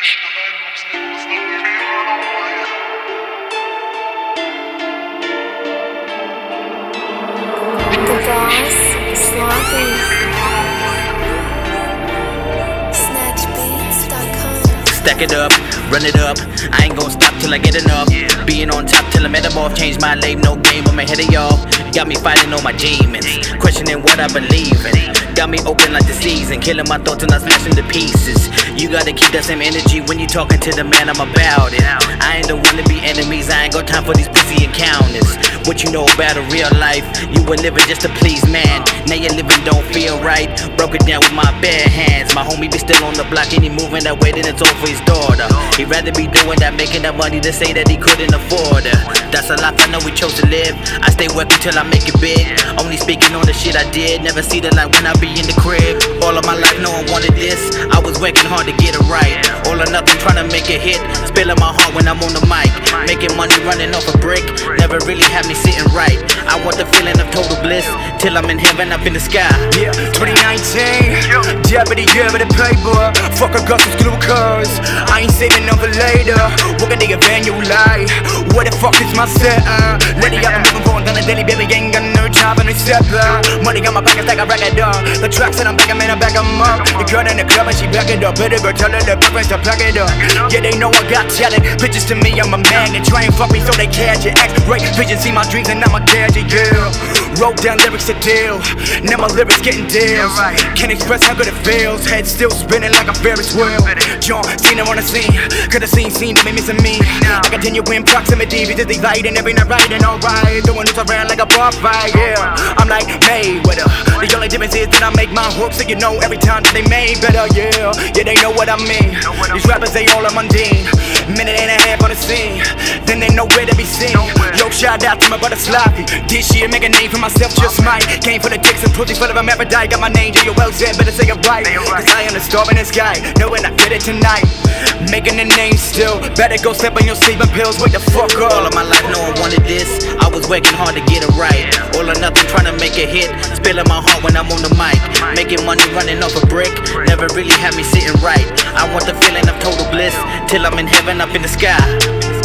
Stack it up, run it up. I ain't gon' stop till I get enough. Being on top till I metamorph, change my name, no game. I'm ahead of y'all. Got me fighting on my demons, questioning what I believe in. Got me open like the season, killing my thoughts and I smash them to pieces. You gotta keep that same energy when you talking to the man. I'm about it. I ain't the one to be enemies. I ain't got time for these pussy encounters. What you know about a real life? You were living just to please man. Now your living don't feel right. Broke it down with my bare hands. My homie be still on the block and he moving that way, then it's for his daughter. He'd rather be doing that, making that money to say that he couldn't afford her. That's a life I know we chose to live. I stay working till I make it big. Only speaking on the shit I did. Never see the light when I be in the crib. All of my life, no one wanted this. Working hard to get it right. All or nothing, trying to make a hit. Spilling my heart when I'm on the mic. Making money running off a brick. Never really had me sitting right. I want the feeling of total bliss. Till I'm in heaven up in the sky. Yeah, 2019. Deputy, yeah, but the paper. Fuck a gus, glue cars. I ain't saving them for later. What can they evaluate? What the fuck is my set? Uh? And it's set. Money got my back, pockets like a record up. The tracks that I'm back, man, I back 'em up. The girl in the club and she back it up. Better girl, tell her the preference to pack it up. Yeah, they know I got talent. Bitches to me, I'm a magnet. Try and fuck me so they catch it. Act right, vision, see my dreams and I'm a gadget, yeah. Wrote down lyrics to deal. Now my lyrics getting deals. Can't express how good it feels. Head still spinning like a Ferris wheel. John Cena on the scene. Could have seen, seen to be missing me. I continue in proximity because they lighting every night riding alright. Doing this around like a bar fight, yeah. I'm like Mayweather. The only difference is that I make my hooks so you know every time that they made better, yeah. Yeah, they know what I mean. These rappers, they all are mundane. Minute and a half on the scene. Then they know where to be seen. Yo, shout out to my brother Slothy. This year, make a name for myself, just might. Came for the dicks and pussies full of Aphrodite. Got my name, J.O.L. Z, better say it right. Cause I am the star in the sky. Knowing I get it tonight. Making a name still. Better go step on your sleeping pills. Wake the fuck up. All of my life, no one wanted this. I was working hard to get it right. All a hit. Spilling my heart when I'm on the mic. Making money running off a brick. Never really had me sitting right. I want the feeling of total bliss. Till I'm in heaven up in the sky.